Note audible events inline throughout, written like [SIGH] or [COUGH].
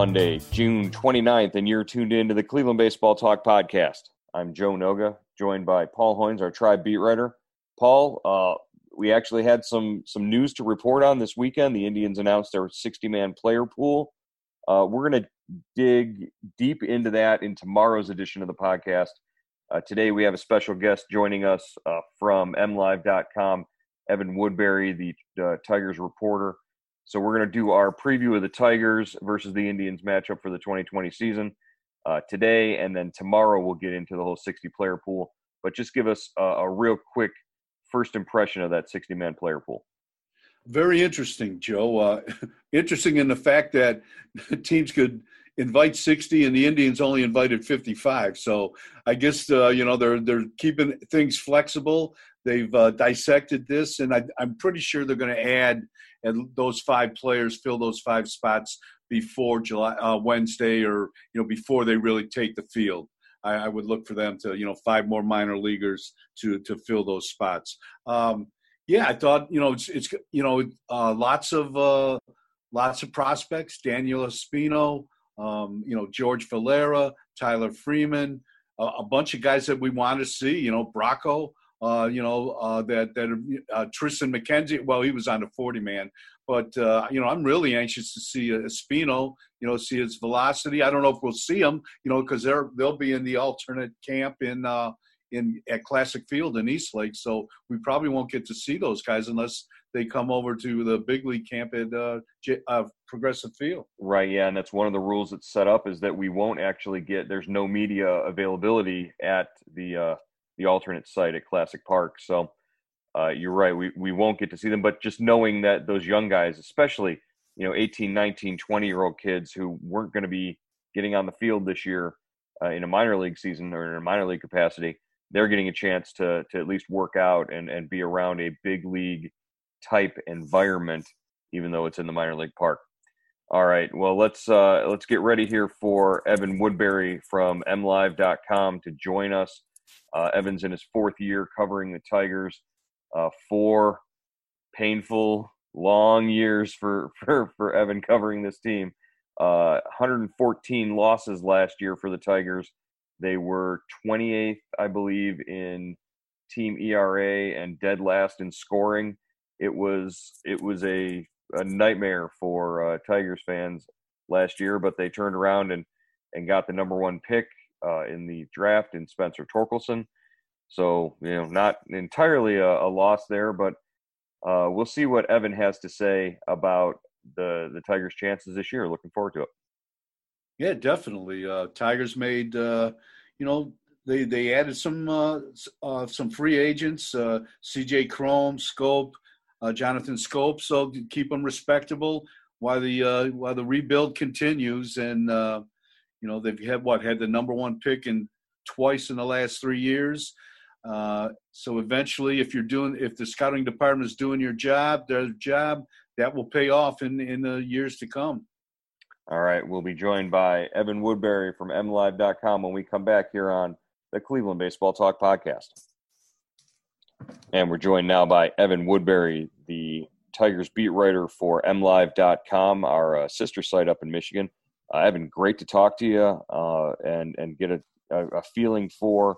Monday, June 29th, and you're tuned in to the Cleveland Baseball Talk podcast. I'm Joe Noga, joined by Paul Hoynes, our tribe beat writer. Paul, uh, we actually had some some news to report on this weekend. The Indians announced their 60 man player pool. Uh, we're going to dig deep into that in tomorrow's edition of the podcast. Uh, today, we have a special guest joining us uh, from MLive.com, Evan Woodbery, the uh, Tigers reporter. So we're going to do our preview of the Tigers versus the Indians matchup for the 2020 season uh, today, and then tomorrow we'll get into the whole 60 player pool. But just give us a, a real quick first impression of that 60 man player pool. Very interesting, Joe. Uh, [LAUGHS] interesting in the fact that [LAUGHS] teams could invite 60 and the Indians only invited 55. So I guess uh, you know they're they're keeping things flexible. They've uh, dissected this, and I, am pretty sure they're going to add and those five players fill those five spots before July uh, Wednesday or you know before they really take the field. I, I, would look for them to you know five more minor leaguers to to fill those spots. Um, yeah, I thought you know it's it's you know uh, lots of uh, lots of prospects. Daniel Espino, um, you know George Valera, Tyler Freeman, a bunch of guys that we want to see. You know Bracco uh, you know, uh, that that uh, Triston McKenzie. Well, he was on the 40 man, but uh, you know, I'm really anxious to see Espino. You know, see his velocity. I don't know if we'll see him. You know, because they're they'll be in the alternate camp in uh, in at Classic Field in Eastlake, so we probably won't get to see those guys unless they come over to the big league camp at uh, J- uh, Progressive Field. Right. Yeah, and that's one of the rules that's set up is that we won't actually get. There's no media availability at the uh, the alternate site at Classic Park. So uh, you're right. We, we won't get to see them, but just knowing that those young guys, especially, you know, 18, 19, 20 year old kids who weren't going to be getting on the field this year uh, in a minor league season or in a minor league capacity, they're getting a chance to, to at least work out and, and be around a big league type environment, even though it's in the minor league park. All right. Well, let's uh, let's get ready here for Evan Woodbery from MLive.com to join us. Uh, Evans in his fourth year covering the Tigers. Uh, four painful, long years for, [LAUGHS] for, for Evan covering this team. Uh, 114 losses last year for the Tigers. They were 28th, I believe, in team ERA and dead last in scoring. It was it was a, a nightmare for uh, Tigers fans last year, but they turned around and and got the number one pick uh, in the draft in Spencer Torkelson. So, you know, not entirely a, a loss there, but uh, we'll see what Evan has to say about the the Tigers' chances this year. Looking forward to it. Yeah, definitely. Uh, Tigers made, uh, you know, they they added some uh, uh, some free agents, uh, C.J. Cron, Schoop, uh, Jonathan Schoop, so keep them respectable while the uh, while the rebuild continues. And uh, you know, they've had what had the number one pick in twice in the last three years. Uh, so eventually, if you're doing, if the scouting department is doing your job, their job, that will pay off in in the years to come. All right, we'll be joined by Evan Woodbery from MLive.com when we come back here on the Cleveland Baseball Talk podcast. And we're joined now by Evan Woodbery, the Tigers beat writer for MLive.com, our uh, sister site up in Michigan. Uh, Evan, great to talk to you uh, and and get a, a, feeling for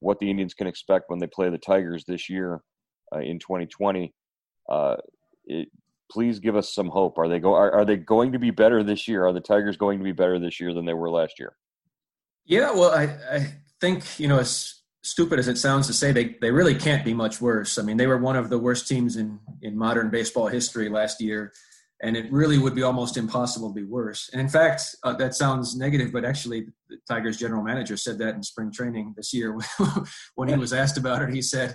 what the Indians can expect when they play the Tigers this year uh, in 2020. Uh, it, please give us some hope. Are they go? Are, are they going to be better this year? Are the Tigers going to be better this year than they were last year? Yeah, well, I, I think you know as stupid as it sounds to say, they they really can't be much worse. I mean, they were one of the worst teams in in modern baseball history last year, and it really would be almost impossible to be worse. And in fact, uh, that sounds negative, but actually, the Tigers general manager said that in spring training this year [LAUGHS] when he was asked about it. He said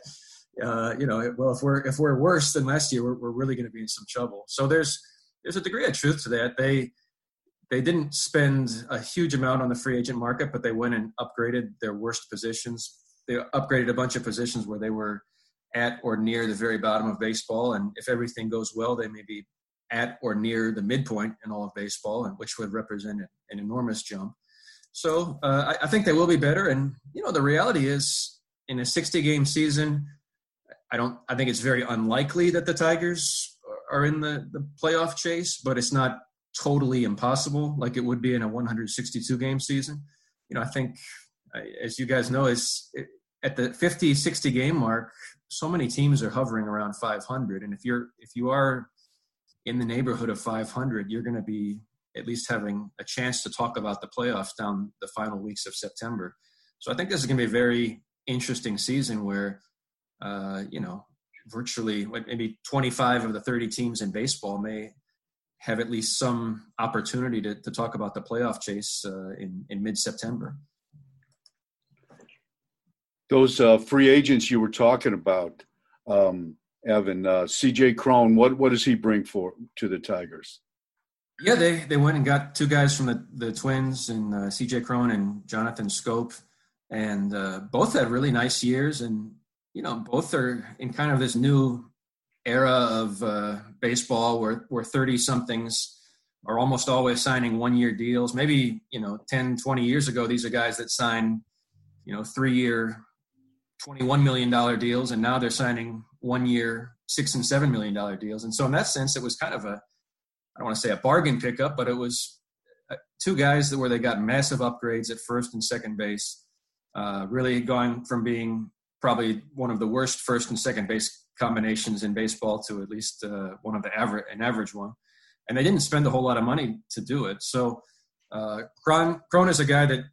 uh, you know, well, if we're if we're worse than last year, we're, we're really going to be in some trouble. So there's there's a degree of truth to that. They they didn't spend a huge amount on the free agent market, but they went and upgraded their worst positions. They upgraded a bunch of positions where they were at or near the very bottom of baseball, and if everything goes well, they may be at or near the midpoint in all of baseball, and which would represent an enormous jump. So uh, I, I think they will be better. And you know, the reality is, in a 60 game season, I don't. I think it's very unlikely that the Tigers are in the the playoff chase, but it's not totally impossible like it would be in a 162 game season. You know, I think as you guys know, is at the 50, 60 game mark, so many teams are hovering around 500, and if you're if you are in the neighborhood of 500, you're going to be at least having a chance to talk about the playoffs down the final weeks of September. So I think this is going to be a very interesting season where uh, you know, virtually maybe 25 of the 30 teams in baseball may have at least some opportunity to, to talk about the playoff chase uh, in, in mid-September. Those uh, free agents you were talking about, um, Evan, uh, C.J. Cron, what what does he bring for to the Tigers? Yeah, they they went and got two guys from the the Twins and uh, C.J. Cron and Jonathan Schoop. and uh, both had really nice years. And you know, both are in kind of this new era of uh, baseball where where 30 somethings are almost always signing one year deals. Maybe, you know, 10, 20 years ago, these are guys that sign, you know, three year, $21 million deals. And now they're signing one year, six and $7 million deals. And so in that sense, it was kind of a, I don't want to say a bargain pickup, but it was uh, two guys that where they got massive upgrades at first and second base, uh, really going from being probably one of the worst first and second base combinations in baseball to at least uh, one of the average an average one and they didn't spend a whole lot of money to do it so uh, Cron, Cron is a guy that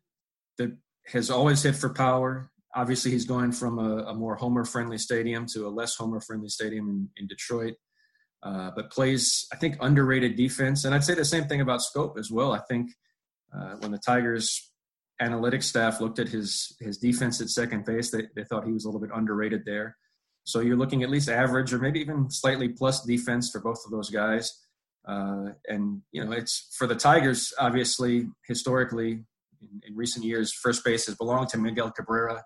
that has always hit for power obviously he's going from a, a more homer friendly stadium to a less homer friendly stadium in, in Detroit uh, but plays I think underrated defense and I'd say the same thing about Schoop as well I think uh, when the Tigers analytics staff looked at his his defense at second base. They, they thought he was a little bit underrated there. So you're looking at least average or maybe even slightly plus defense for both of those guys. Uh, and you know, it's for the Tigers. Obviously, historically, in, in, recent years, first base has belonged to Miguel Cabrera.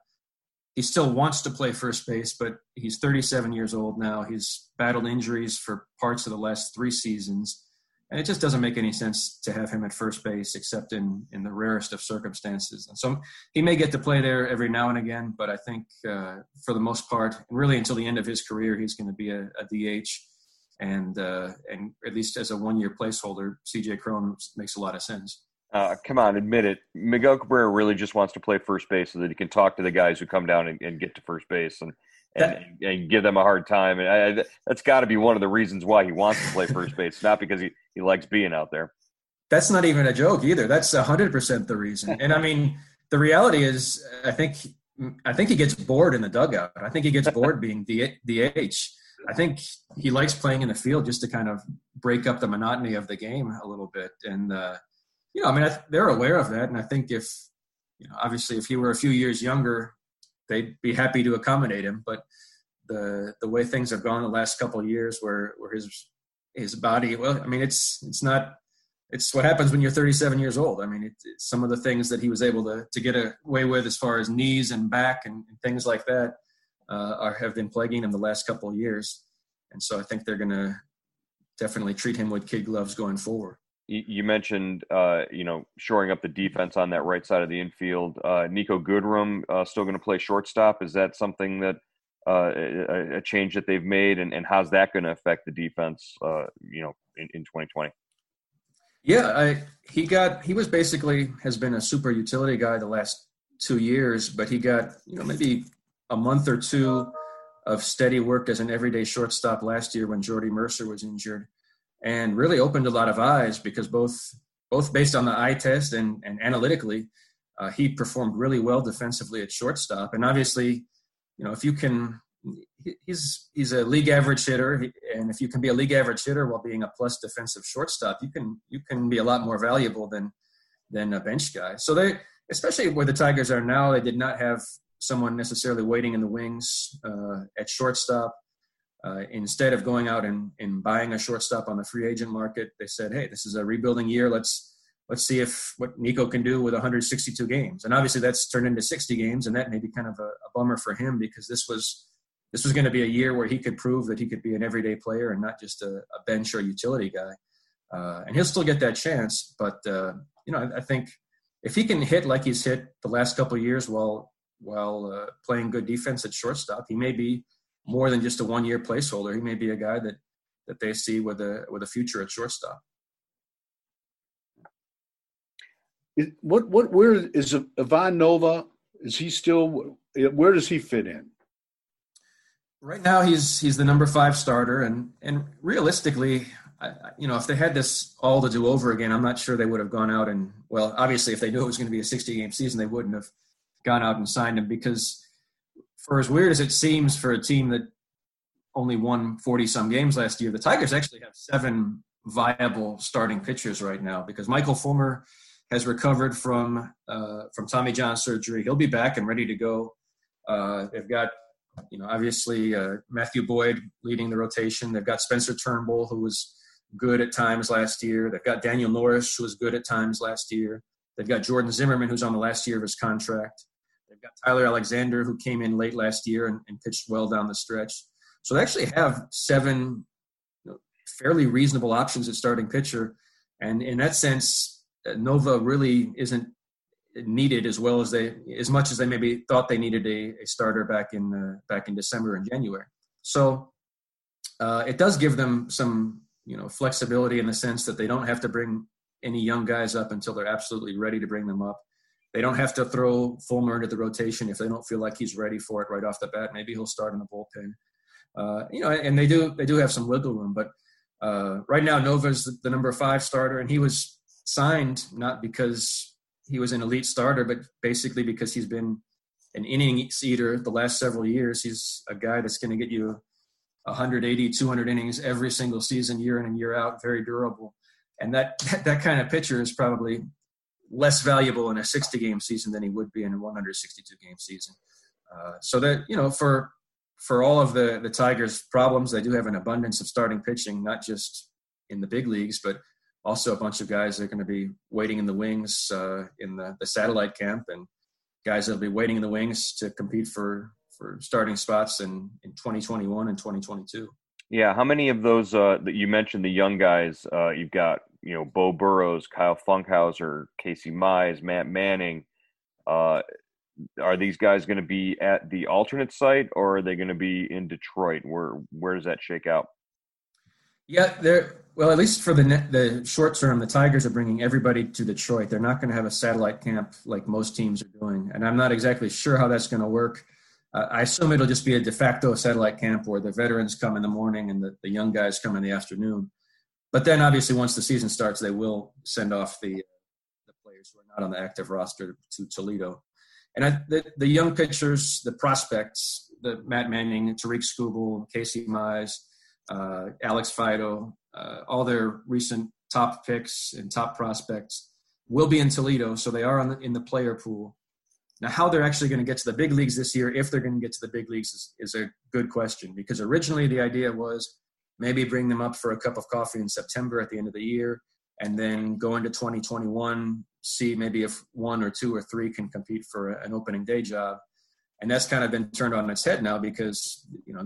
He still wants to play first base, but he's 37 years old now. He's battled injuries for parts of the last three seasons and it just doesn't make any sense to have him at first base except in in the rarest of circumstances. And so he may get to play there every now and again, but I think uh, for the most part, and really until the end of his career, he's going to be a, a DH. And uh, and at least as a one year placeholder, CJ Cron makes a lot of sense. Uh, come on, admit it. Miguel Cabrera really just wants to play first base so that he can talk to the guys who come down and, and get to first base. And and, and, give them a hard time. And I, that's got to be one of the reasons why he wants to play first base, not because he, he likes being out there. That's not even a joke either. That's hundred percent the reason. And I mean, the reality is, I think I think he gets bored in the dugout. I think he gets bored being the DH. I think he likes playing in the field just to kind of break up the monotony of the game a little bit. And uh, you know, I mean, I, they're aware of that. And I think if you know, obviously, if he were a few years younger, they'd be happy to accommodate him. But the the way things have gone the last couple of years, where where his his body, well, I mean, it's it's not it's what happens when you're 37 years old. I mean, it, some of the things that he was able to to get away with as far as knees and back and, and things like that uh, are have been plaguing him the last couple of years. And so I think they're going to definitely treat him with kid gloves going forward you mentioned, uh, you know, shoring up the defense on that right side of the infield. Uh, Niko Goodrum uh, still going to play shortstop. Is that something that uh, a, a, change that they've made, and, and how's that going to affect the defense? Uh, you know, in, in 2020. Yeah, I, he got he was basically has been a super utility guy the last two years, but he got you know maybe a month or two of steady work as an everyday shortstop last year when Jordy Mercer was injured, and really opened a lot of eyes because both both based on the eye test and, and analytically, uh, he performed really well defensively at shortstop. And obviously, you know, if you can, he's he's a league average hitter, and if you can be a league average hitter while being a plus defensive shortstop, you can you can be a lot more valuable than than a bench guy. So they, especially where the Tigers are now, they did not have someone necessarily waiting in the wings uh, at shortstop. Uh, instead of going out and, and buying a shortstop on the free agent market, they said, "Hey, this is a rebuilding year. Let's let's see if what Niko can do with 162 games." And obviously, that's turned into 60 games, and that may be kind of a, a bummer for him because this was this was going to be a year where he could prove that he could be an everyday player and not just a, a bench or utility guy. Uh, and he'll still get that chance, but uh, you know, I, I, think if he can hit like he's hit the last couple years while while uh, playing good defense at shortstop, he may be more than just a one year placeholder. He may be a guy that that they see with a with a future at shortstop. what what where is Ivan Nova? Is he still? Where does he fit in? Right now, he's he's the number five starter, and and realistically, I, you know, if they had this all to do over again, I'm not sure they would have gone out and well, obviously, if they knew it was going to be a 60 game season, they wouldn't have gone out and signed him because, for as weird as it seems for a team that only won 40 some games last year, the Tigers actually have seven viable starting pitchers right now because Michael Fulmer has recovered from uh, from Tommy John surgery. He'll be back and ready to go. Uh, they've got you know, obviously uh, Matthew Boyd leading the rotation. They've got Spencer Turnbull, who was good at times last year. They've got Daniel Norris, who was good at times last year. They've got Jordan Zimmermann who's on the last year of his contract. They've got Tyler Alexander, who came in late last year and, and pitched well down the stretch. So they actually have seven you know, fairly reasonable options at starting pitcher. And in that sense, uh, Nova really isn't needed as well as they as much as they maybe thought they needed a, a starter back in uh, back in December and January. So uh, it does give them some you know flexibility in the sense that they don't have to bring any young guys up until they're absolutely ready to bring them up. They don't have to throw Fulmer into the rotation if they don't feel like he's ready for it right off the bat. Maybe he'll start in the bullpen. Uh, you know, and they do they do have some wiggle room, but uh, right now Nova's the, number five starter, and he was signed not because he was an elite starter, but basically because he's been an inning eater the last several years. He's a guy that's going to get you 180, 200 innings every single season, year in and year out, very durable. And that, [LAUGHS] that kind of pitcher is probably less valuable in a 60 game season than he would be in a 162 game season. Uh, so that, you know, for, for all of the, the Tigers' problems, they do have an abundance of starting pitching, not just in the big leagues, but also a bunch of guys that are going to be waiting in the wings uh, in the, the satellite camp and guys that'll be waiting in the wings to compete for for starting spots in in 2021 and 2022 yeah how many of those uh, that you mentioned the young guys uh, you've got you know Beau burrows kyle funkhouser casey mize matt manning uh, are these guys going to be at the alternate site or are they going to be in detroit where where does that shake out yeah, they're well. At least for the the short term, the Tigers are bringing everybody to Detroit. They're not going to have a satellite camp like most teams are doing, and I'm not exactly sure how that's going to work. Uh, I assume it'll just be a de facto satellite camp where the veterans come in the morning and the, the young guys come in the afternoon. But then, obviously, once the season starts, they will send off the the players who are not on the active roster to Toledo. And I, the, the young pitchers, the prospects, the Matt Manning, Tarik Skubal, Casey Mize, uh, Alex Faedo, uh, all their recent top picks and top prospects will be in Toledo, so they are the, in the player pool. Now, how they're actually going to get to the big leagues this year, if they're going to get to the big leagues, is, is a good question because originally the idea was maybe bring them up for a cup of coffee in September at the end of the year, and then go into 2021, see maybe if one or two or three can compete for an opening day job. And that's kind of been turned on its head now because you know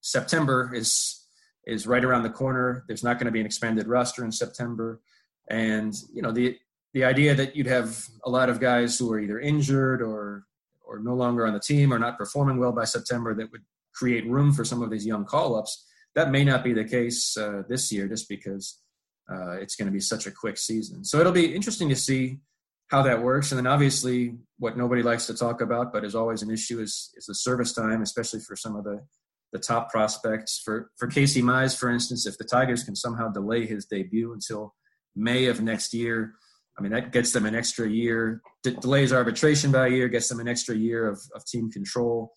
September is is right around the corner. There's not going to be an expanded roster in September, and you know the the idea that you'd have a lot of guys who are either injured or or no longer on the team or not performing well by September that would create room for some of these young call ups. That may not be the case uh, this year, just because uh, it's going to be such a quick season. So it'll be interesting to see how that works. And then obviously, what nobody likes to talk about, but is always an issue, is is the service time, especially for some of the the top prospects. For for Casey Mize, for instance, if the Tigers can somehow delay his debut until May of next year, I mean that gets them an extra year. Delays arbitration by a year, gets them an extra year of, of team control.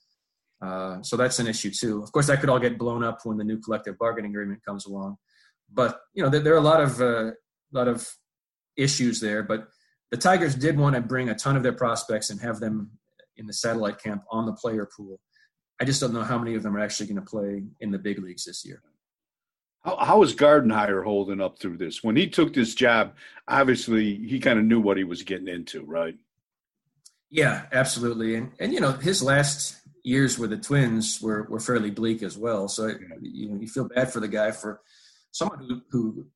Uh, so that's an issue too. Of course, that could all get blown up when the new collective bargaining agreement comes along. But you know, there, there are a lot of uh, lot of issues there. But the Tigers did want to bring a ton of their prospects and have them in the satellite camp on the player pool. I just don't know how many of them are actually going to play in the big leagues this year. How, how is Gardenhire holding up through this? When he took this job, obviously he kind of knew what he was getting into, right? Yeah, absolutely. And and you know his last years with the Twins were were fairly bleak as well. So you you feel bad for the guy for someone who who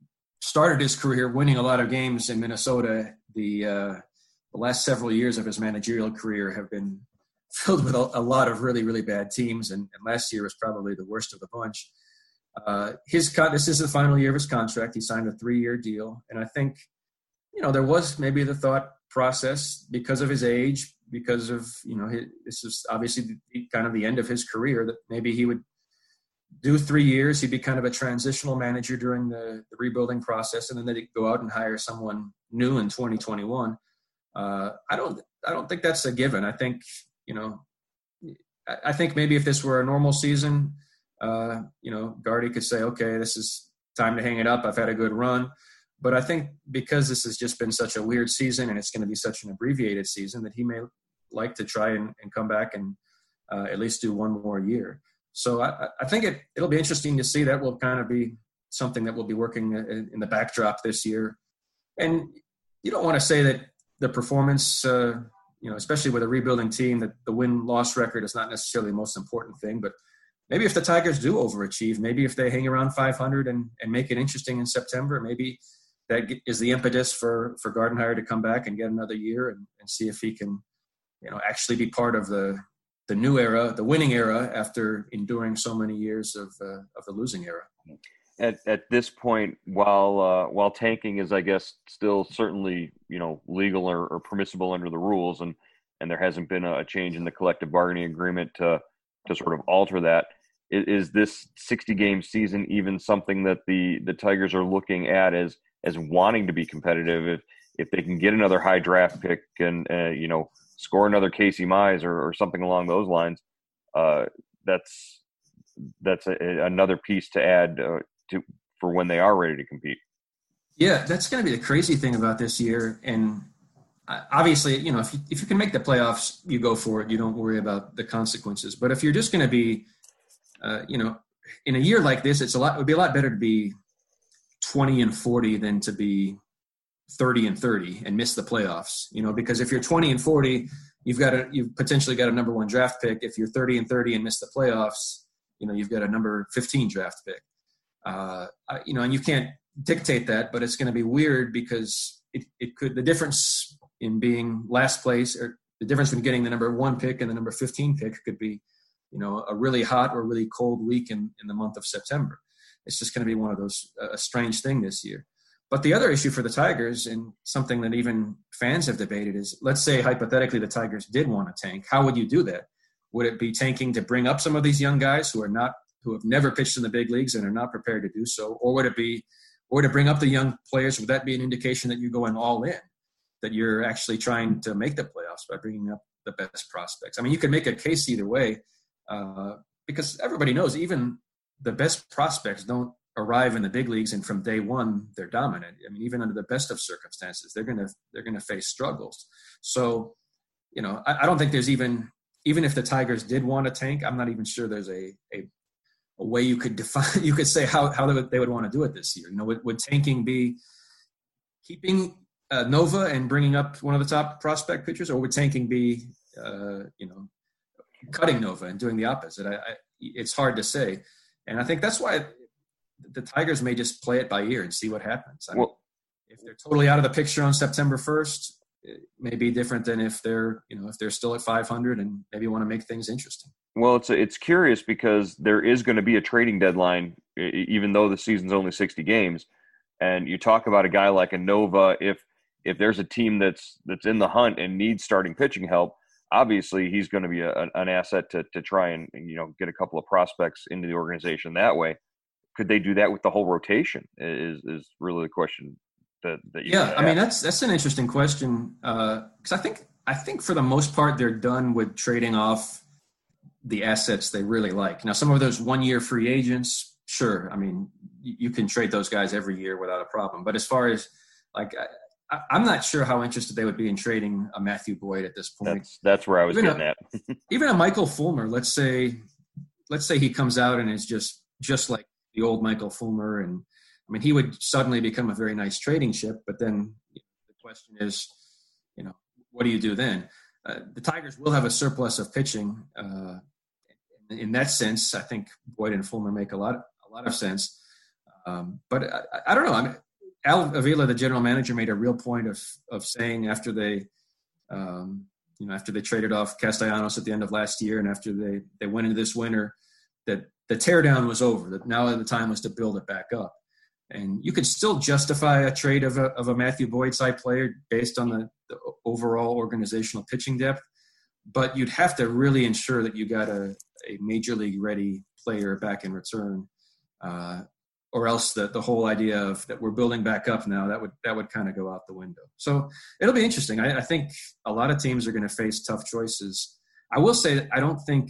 started his career winning a lot of games in Minnesota. The uh, the last several years of his managerial career have been [LAUGHS] filled with a, a lot of really really bad teams, and, and, last year was probably the worst of the bunch. Uh, his con- this is the final year of his contract. He signed a three year deal, and I think you know there was maybe the thought process because of his age, because of you know his, this is obviously the, kind of the end of his career that maybe he would do three years. He'd be kind of a transitional manager during the, the rebuilding process, and then they'd go out and hire someone new in 2021. Uh, I don't I don't think that's a given. I think you know I, I think maybe if this were a normal season, uh, you know, Gardy could say, okay, this is time to hang it up. I've had a good run. But I think because this has just been such a weird season and it's going to be such an abbreviated season that he may like to try and, and come back and uh, at least do one more year. So I, I think it, it'll be interesting to see. That will kind of be something that will be working in, in the backdrop this year. And you don't want to say that the performance, uh, you know, especially with a rebuilding team, that the win loss record is not necessarily the most important thing. But maybe if the Tigers do overachieve, maybe if they hang around 500 and, and make it interesting in September, maybe that is the impetus for for Gardenhire to come back and get another year and, and see if he can, you know, actually be part of the the new era, the winning era, after enduring so many years of uh, of the losing era. At at this point, while uh, while tanking is, I guess, still certainly you know legal or, or permissible under the rules, and and there hasn't been a, change in the collective bargaining agreement to to sort of alter that. Is, is this 60 game season even something that the the Tigers are looking at as as wanting to be competitive. If if they can get another high draft pick and uh, you know score another Casey Mize or, or something along those lines, uh, that's that's a, another piece to add uh, to for when they are ready to compete. Yeah, that's going to be the crazy thing about this year. And obviously, you know, if you, if you can make the playoffs, you go for it. You don't worry about the consequences. But if you're just going to be, uh, you know, in a year like this, it's a lot. It would be a lot better to be 20 and 40 than to be 30 and 30 and miss the playoffs you know because if you're 20 and 40 you've got a you've potentially got a number one draft pick. If you're 30 and 30 and miss the playoffs you know you've got a number 15 draft pick. Uh, you know and you can't dictate that but it's going to be weird because it, it could the difference in being last place or the difference between getting the number one pick and the number 15 pick could be you know a really hot or really cold week in, in the month of september. It's just going to be one of those a strange thing this year. But the other issue for the Tigers, and something that even fans have debated, is let's say hypothetically the Tigers did want to tank. How would you do that? Would it be tanking to bring up some of these young guys who are not who have never pitched in the big leagues and are not prepared to do so, or would it be, or to bring up the young players? Would that be an indication that you're going all in, that you're actually trying to make the playoffs by bringing up the best prospects? I mean, you could make a case either way, uh, because everybody knows even the best prospects don't arrive in the big leagues and from day one they're dominant. I mean, even under the best of circumstances, they're gonna they're gonna face struggles. So, you know, I, I don't think there's even even if the Tigers did want to tank, I'm not even sure there's a a, a way you could [LAUGHS] define you could say how how they would, they would want to do it this year. You know, would, would tanking be keeping uh, Nova and bringing up one of the top prospect pitchers, or would tanking be uh, you know cutting Nova and doing the opposite? I, I, it's hard to say. And I think that's why the Tigers may just play it by ear and see what happens. I mean, well, if they're totally out of the picture on September 1st, it may be different than if they're, you know, if they're still at 500 and maybe want to make things interesting. Well, it's it's curious because there is going to be a trading deadline, even though the season's only 60 games. And you talk about a guy like a Nova. If if there's a team that's that's in the hunt and needs starting pitching help, obviously he's going to be a, an asset to to try and you know get a couple of prospects into the organization that way. Could they do that with the whole rotation? Is is really the question that, that yeah. I mean that's that's an interesting question because uh, I think I think for the most part they're done with trading off the assets they really like. Now some of those one year free agents, sure. I mean you, you can trade those guys every year without a problem. But as far as like I, am not sure how interested they would be in trading a Matthew Boyd at this point. That's, that's where I was even getting a, at. [LAUGHS] even a Michael Fulmer, let's say, let's say he comes out and is just just like the old Michael Fulmer, and I mean he would suddenly become a very nice trading ship. But then the question is, you know, what do you do then? Uh, the Tigers will have a surplus of pitching. Uh, in, that sense, I think Boyd and Fulmer make a lot a lot of sense. Um, but I, I, don't know. I mean, Al Avila, the general manager, made a real point of of saying after they, um, you know, after they traded off Castellanos at the end of last year, and after they they went into this winter, that the teardown was over. That now the time was to build it back up. And you could still justify a trade of a, of a Matthew Boyd side player based on the, the overall organizational pitching depth, but you'd have to really ensure that you got a, a major league ready player back in return. Uh, or else the, the whole idea of that we're building back up now that would that would kind of go out the window so it'll be interesting I, I think a lot of teams are going to face tough choices i will say i don't think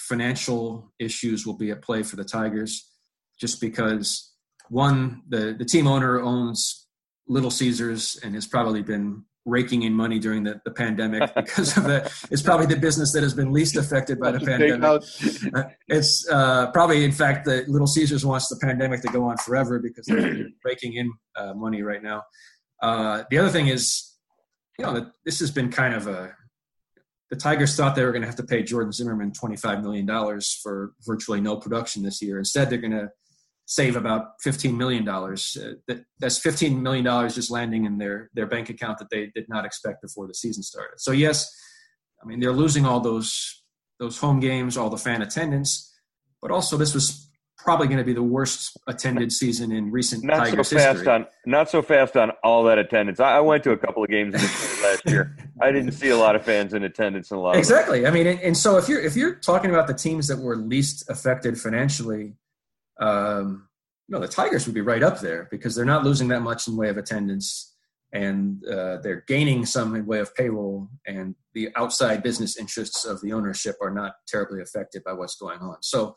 financial issues will be at play for the tigers just because one the, the team owner owns little caesars and has probably been raking in money during the, the pandemic [LAUGHS] because of the it's probably the business that has been least affected by the [LAUGHS] pandemic. uh, it's uh, probably in fact the little caesars wants the pandemic to go on forever because they're [CLEARS THROAT] raking in uh, money right now. Uh, the other thing is you know this has been kind of a the tigers thought they were going to have to pay jordan Zimmermann $25 million for virtually no production this year instead they're going to save about $15 million. Uh, that, that's $15 million just landing in their, their bank account that they did not expect before the season started. So, yes, I mean, they're losing all those, those home games, all the fan attendance, but also this was probably going to be the worst attended season in recent not Tigers so fast history. on not so fast on all that attendance. I, I went to a couple of games last year. I didn't see a lot of fans in attendance in a lot. Exactly. I mean, and, and, so if you're if you're talking about the teams that were least affected financially, um, you know, the Tigers would be right up there because they're not losing that much in way of attendance and uh, they're gaining some in way of payroll and the outside business interests of the ownership are not terribly affected by what's going on. So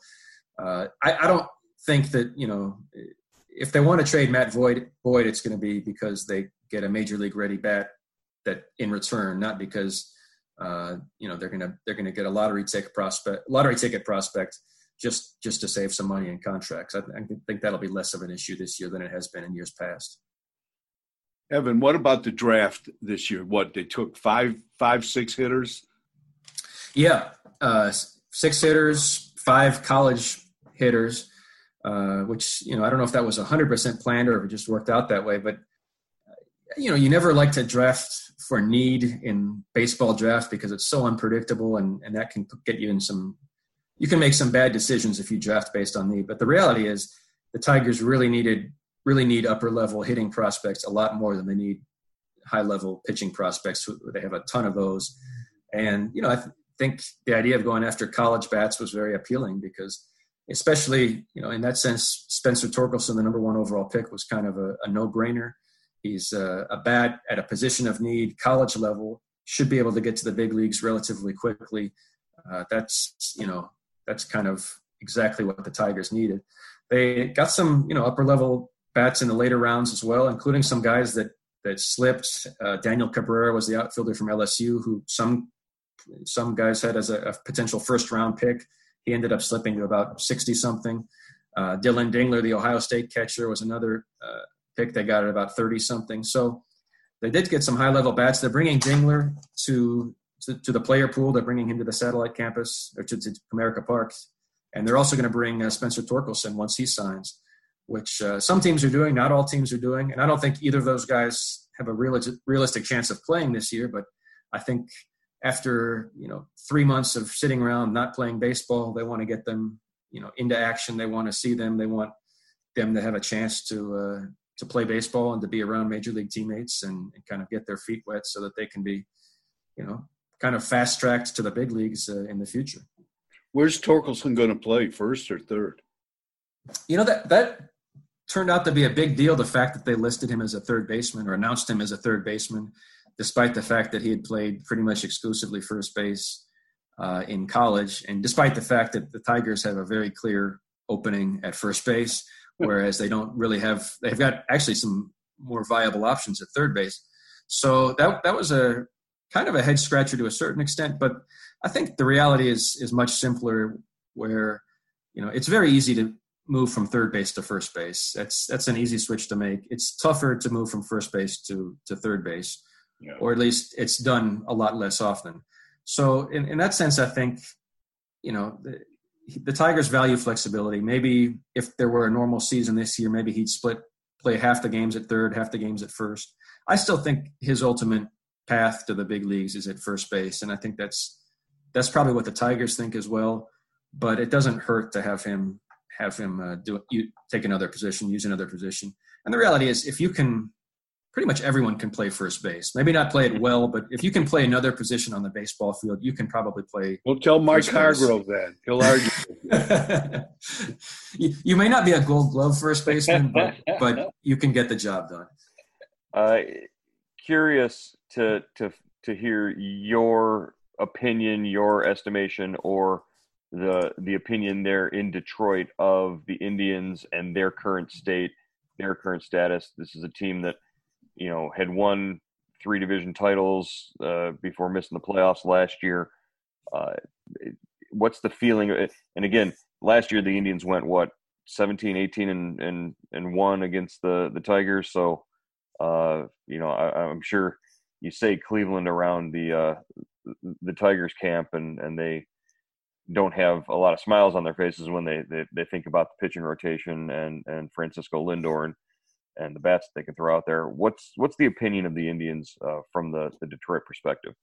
uh, I, I, don't think that, you know, if they want to trade Matt Void, Boyd, it's going to be because they get a major league ready bat that in return, not because, uh, you know, they're going to, they're going to get a lottery ticket prospect, lottery ticket prospect just just to save some money in contracts. I, I think that'll be less of an issue this year than it has been in years past. Evan, what about the draft this year? What they took five, five, six hitters? Yeah, uh, six hitters, five college hitters. Uh, which you know, I don't know if that was hundred percent planned or if it just worked out that way. But you know, you never like to draft for need in baseball draft because it's so unpredictable, and and that can get you in some you can make some bad decisions if you draft based on need. But the reality is the Tigers really needed really need upper level hitting prospects a lot more than they need high level pitching prospects. They have a ton of those. And, you know, I th- think the idea of going after college bats was very appealing because especially, you know, in that sense, Spencer Torkelson, the number one overall pick was kind of a, a no brainer. He's a, a bat at a position of need, college level, should be able to get to the big leagues relatively quickly. Uh, that's, you know, that's kind of exactly what the Tigers needed. They got some, you know, upper level bats in the later rounds as well, including some guys that that slipped. Uh, Daniel Cabrera was the outfielder from LSU, who some some guys had as a, a potential first round pick. He ended up slipping to about sixty something. Uh, Dillon Dingler, the Ohio State catcher, was another uh, pick they got at about thirty something. So they did get some high level bats. They're bringing Dingler to to, to, the player pool. They're bringing him to the satellite campus or to, to Comerica Park, and they're also going to bring uh, Spencer Torkelson once he signs, which uh, some teams are doing, not all teams are doing, and I don't think either of those guys have a real, realistic chance of playing this year. But I think after you know three months of sitting around not playing baseball, they want to get them you know into action. They want to see them. They want them to have a chance to uh, to play baseball and to be around major league teammates and, and kind of get their feet wet so that they can be, you know, kind of fast tracked to the big leagues uh, in the future. Where's Torkelson going to play, first or third? You know that that turned out to be a big deal. The fact that they listed him as a third baseman or announced him as a third baseman, despite the fact that he had played pretty much exclusively first base uh, in college, and despite the fact that the Tigers have a very clear opening at first base, [LAUGHS] whereas they don't really have. They've got actually some more viable options at third base. So that that was a kind of a head scratcher to a certain extent, but I think the reality is is much simpler. Where you know it's very easy to move from third base to first base. That's that's an easy switch to make. It's tougher to move from first base to to third base, yeah. or at least it's done a lot less often. So in, in that sense, I think you know the, the Tigers value flexibility. Maybe if there were a normal season this year, maybe he'd split play half the games at third, half the games at first. I still think his ultimate path to the big leagues is at first base, and I think that's that's probably what the Tigers think as well. But it doesn't hurt to have him have him uh, do you take another position, use another position. And the reality is, if you can, pretty much everyone can play first base. Maybe not play it well, but if you can play another position on the baseball field, you can probably play. Well, tell Mike Hargrove that he'll argue. [LAUGHS] you, you, may not be a Gold Glove first baseman, but [LAUGHS] but you can get the job done. Uh, curious to to to hear your opinion, your estimation, or the the opinion there in Detroit of the Indians and their current state, their current status. This is a team that you know had won three division titles uh, before missing the playoffs last year. Uh, what's the feeling? And again, last year the Indians went what 17, 18, and and and one against the the Tigers. So uh, you know I, I'm sure you say Cleveland around the uh, the Tigers camp, and and they don't have a lot of smiles on their faces when they, they, they think about the pitching rotation and, and Francisco Lindor and, and the bats they can throw out there. What's what's the opinion of the Indians uh, from the, the Detroit perspective?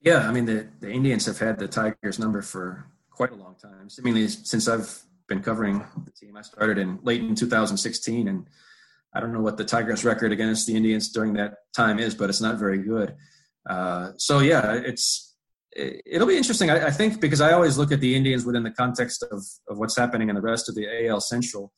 Yeah, I mean the, the Indians have had the Tigers number for quite a long time. Mean since I've been covering the team, I started in late in 2016, and I don't know what the Tigers' record against the Indians during that time is, but it's not very good. Uh, so yeah, it's it'll be interesting. I, I, think because I always look at the Indians within the context of, of what's happening in the rest of the AL Central.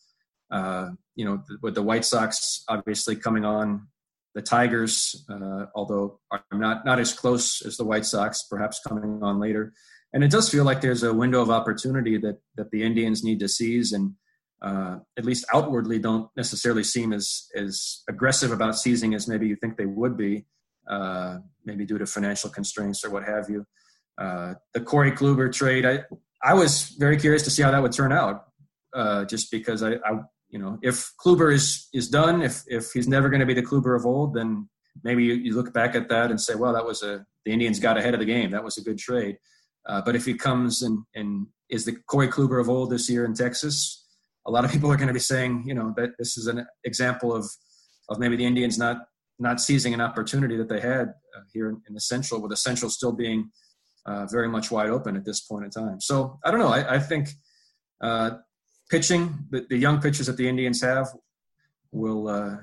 Uh, you know, with the White Sox obviously coming on, the Tigers, uh, although are not not as close as the White Sox, perhaps coming on later. And it does feel like there's a window of opportunity that that the Indians need to seize, and uh, at least outwardly don't necessarily seem as as aggressive about seizing as maybe you think they would be, uh, maybe due to financial constraints or what have you. Uh, the Corey Kluber trade, I I was very curious to see how that would turn out, uh, just because I, I, you know, if Kluber is is done, if if he's never going to be the Kluber of old, then maybe you, you, look back at that and say, well, that was a the Indians got ahead of the game. That was a good trade. Uh, but if he comes and and is the Corey Kluber of old this year in Texas, a lot of people are going to be saying, you know, that this is an example of of maybe the Indians not not seizing an opportunity that they had uh, here in, the Central, with the Central still being uh, very much wide open at this point in time. So I don't know. I, I think uh, pitching, the, the, young pitchers that the Indians have, will uh,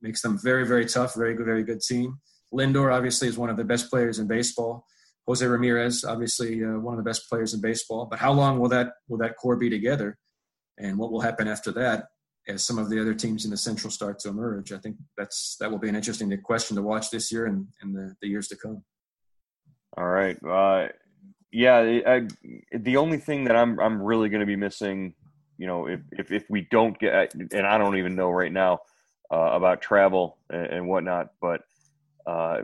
makes them very, very tough. Very good, very good team. Lindor obviously is one of the best players in baseball. Jose Ramirez, obviously uh, one of the best players in baseball. But how long will that will that core be together? And what will happen after that? As some of the other teams in the Central start to emerge, I think that's that will be an interesting question to watch this year and, and the, the years to come. All right. Uh, yeah, I, the only thing that I'm I'm really going to be missing, you know, if, if, if we don't get, and I don't even know right now uh, about travel and, and, whatnot, but uh,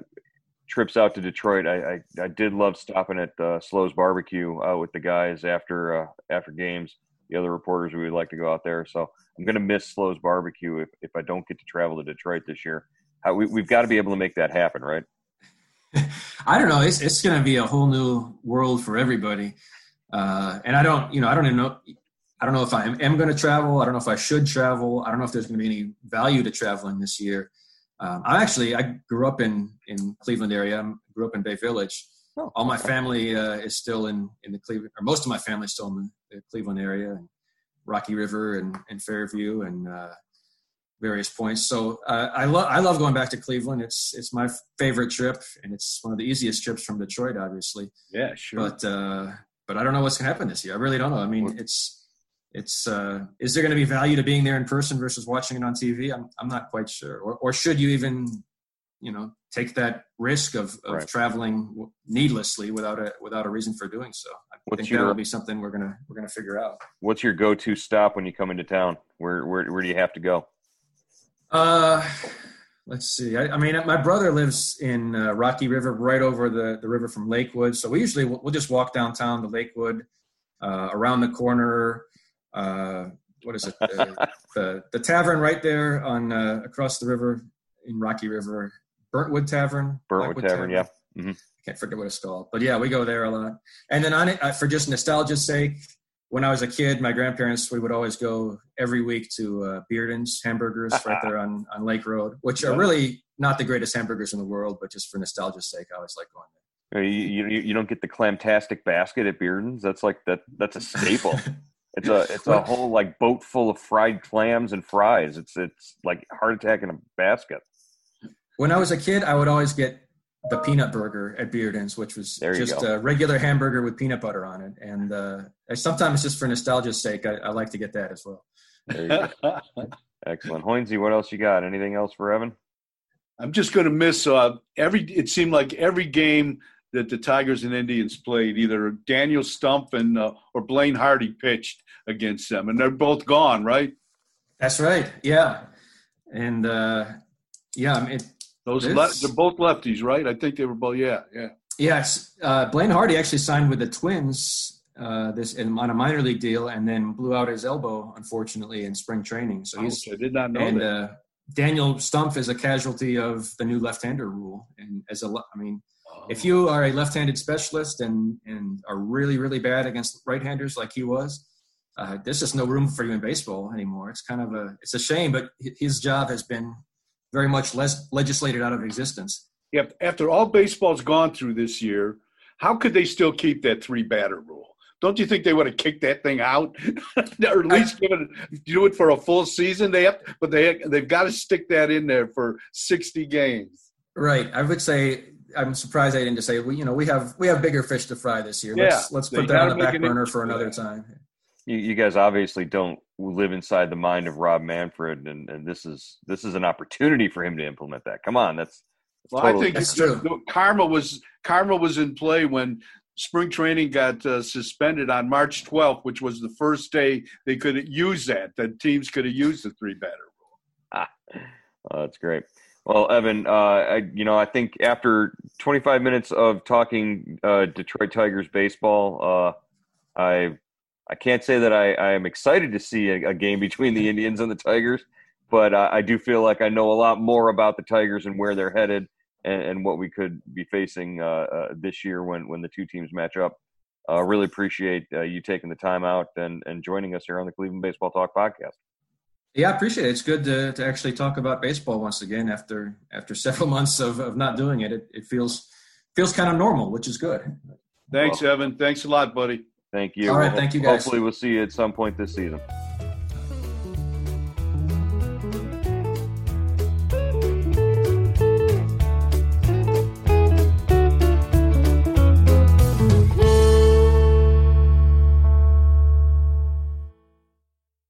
trips out to Detroit, I, I, I did love stopping at uh, Slow's Barbecue with the guys after uh, after games. The other reporters, we would like to go out there. So I'm going to miss Slow's Barbecue if, if I don't get to travel to Detroit this year. How, we, we've got to be able to make that happen, right? [LAUGHS] I don't know. It's it's going to be a whole new world for everybody, uh, and I don't, you know, I don't even know. I don't know if I am, am going to travel. I don't know if I should travel. I don't know if there's going to be any value to traveling this year. Um, I actually I grew up in in Cleveland area. I grew up in Bay Village. Oh, All my family uh, is still in in the Cleveland, or most of my family is still in the, the Cleveland area, and Rocky River and, and Fairview, and uh, various points. So uh, I love I love going back to Cleveland. It's it's my favorite trip, and it's one of the easiest trips from Detroit, obviously. Yeah, sure. But uh, but I don't know what's going to happen this year. I really don't know. I mean, it's it's uh, is there going to be value to being there in person versus watching it on TV? I'm I'm not quite sure. Or or should you even you know take that risk of, of right. traveling needlessly without a without a reason for doing so. I what's think your, that'll be something we're gonna we're gonna figure out. What's your go to stop when you come into town? Where where where do you have to go? Uh, let's see. I, I mean, my brother lives in uh, Rocky River, right over the the river from Lakewood. So we usually we'll, we'll just walk downtown to Lakewood, uh, around the corner. Uh, what is it? [LAUGHS] the the tavern right there on uh, across the river in Rocky River Burntwood Tavern. Burntwood Tavern, Tavern, yeah. Mm-hmm. Can't forget what it's called, but yeah, we go there a lot. And then on it, uh, for just nostalgia's sake, when I was a kid, my grandparents we would always go every week to uh, Bearden's Hamburgers right there on [LAUGHS] on Lake Road, which are really not the greatest hamburgers in the world, but just for nostalgia's sake, I always like going there. You, you, you don't get the clamtastic basket at Bearden's. That's like that. That's a staple. [LAUGHS] it's a it's a [LAUGHS] whole like boat full of fried clams and fries. It's it's like heart attack in a basket. When I was a kid, I would always get the peanut burger at Bearden's, which was just go. a regular hamburger with peanut butter on it. And uh, sometimes just for nostalgia's sake, I, I, like to get that as well. [LAUGHS] Excellent. Hoynesy, what else you got? Anything else for Evan? I'm just going to miss uh, every. It seemed like every game that the Tigers and Indians played, either Daniel Stumpf and uh, or Blaine Hardy pitched against them, and they're both gone, right? That's right. Yeah, and uh, yeah, I mean, those le- they're both lefties, right? I think they were both. Yeah, yeah. Yes, uh, Blaine Hardy actually signed with the Twins uh, this in, on a minor league deal, and then blew out his elbow, unfortunately, in spring training. So he's. I did not know and, that. Uh, Daniel Stumpf is a casualty of the new left-hander rule, and as a, I mean, oh. If you are a left-handed specialist and and are really really bad against right-handers like he was, uh, there's just no room for you in baseball anymore. It's kind of a it's a shame, but his job has been very much less legislated out of existence. Yep. After all baseball's gone through this year, how could they still keep that three batter rule? Don't you think they would have kicked that thing out, [LAUGHS] or at least it do it for a full season? They have, but they they've got to stick that in there for sixty games. Right. I would say I'm surprised I didn't just say we you know we have we have bigger fish to fry this year. Let's let's put that on the back burner for another time. You, you guys obviously don't live inside the mind of Rob Manfred, and, and this is this is an opportunity for him to implement that. Come on, that's. that's well, totally I think that's true. karma was karma was in play when spring training got uh, suspended on March 12th, which was the first day they could use that. That teams could have used the three batter rule. Ah, oh, that's great. Well, Evan, uh, I, you know, I think after 25 minutes of talking uh, Detroit Tigers baseball, uh, I I can't say that I, I am excited to see a, a, game between the Indians and the Tigers, but I, I, do feel like I know a lot more about the Tigers and where they're headed and, and what we could be facing uh, uh, this year when, when the two teams match up. Uh, really appreciate you taking the time out and, and joining us here on the Cleveland Baseball Talk podcast. Yeah, I appreciate it. It's good to, to actually talk about baseball once again after after [LAUGHS] several months of, of not doing it. It, it feels feels kind of normal, which is good. Thanks, well, Evan. Thanks a lot, buddy. Thank you. All right. Thank you, guys. Hopefully, we'll see you at some point this season.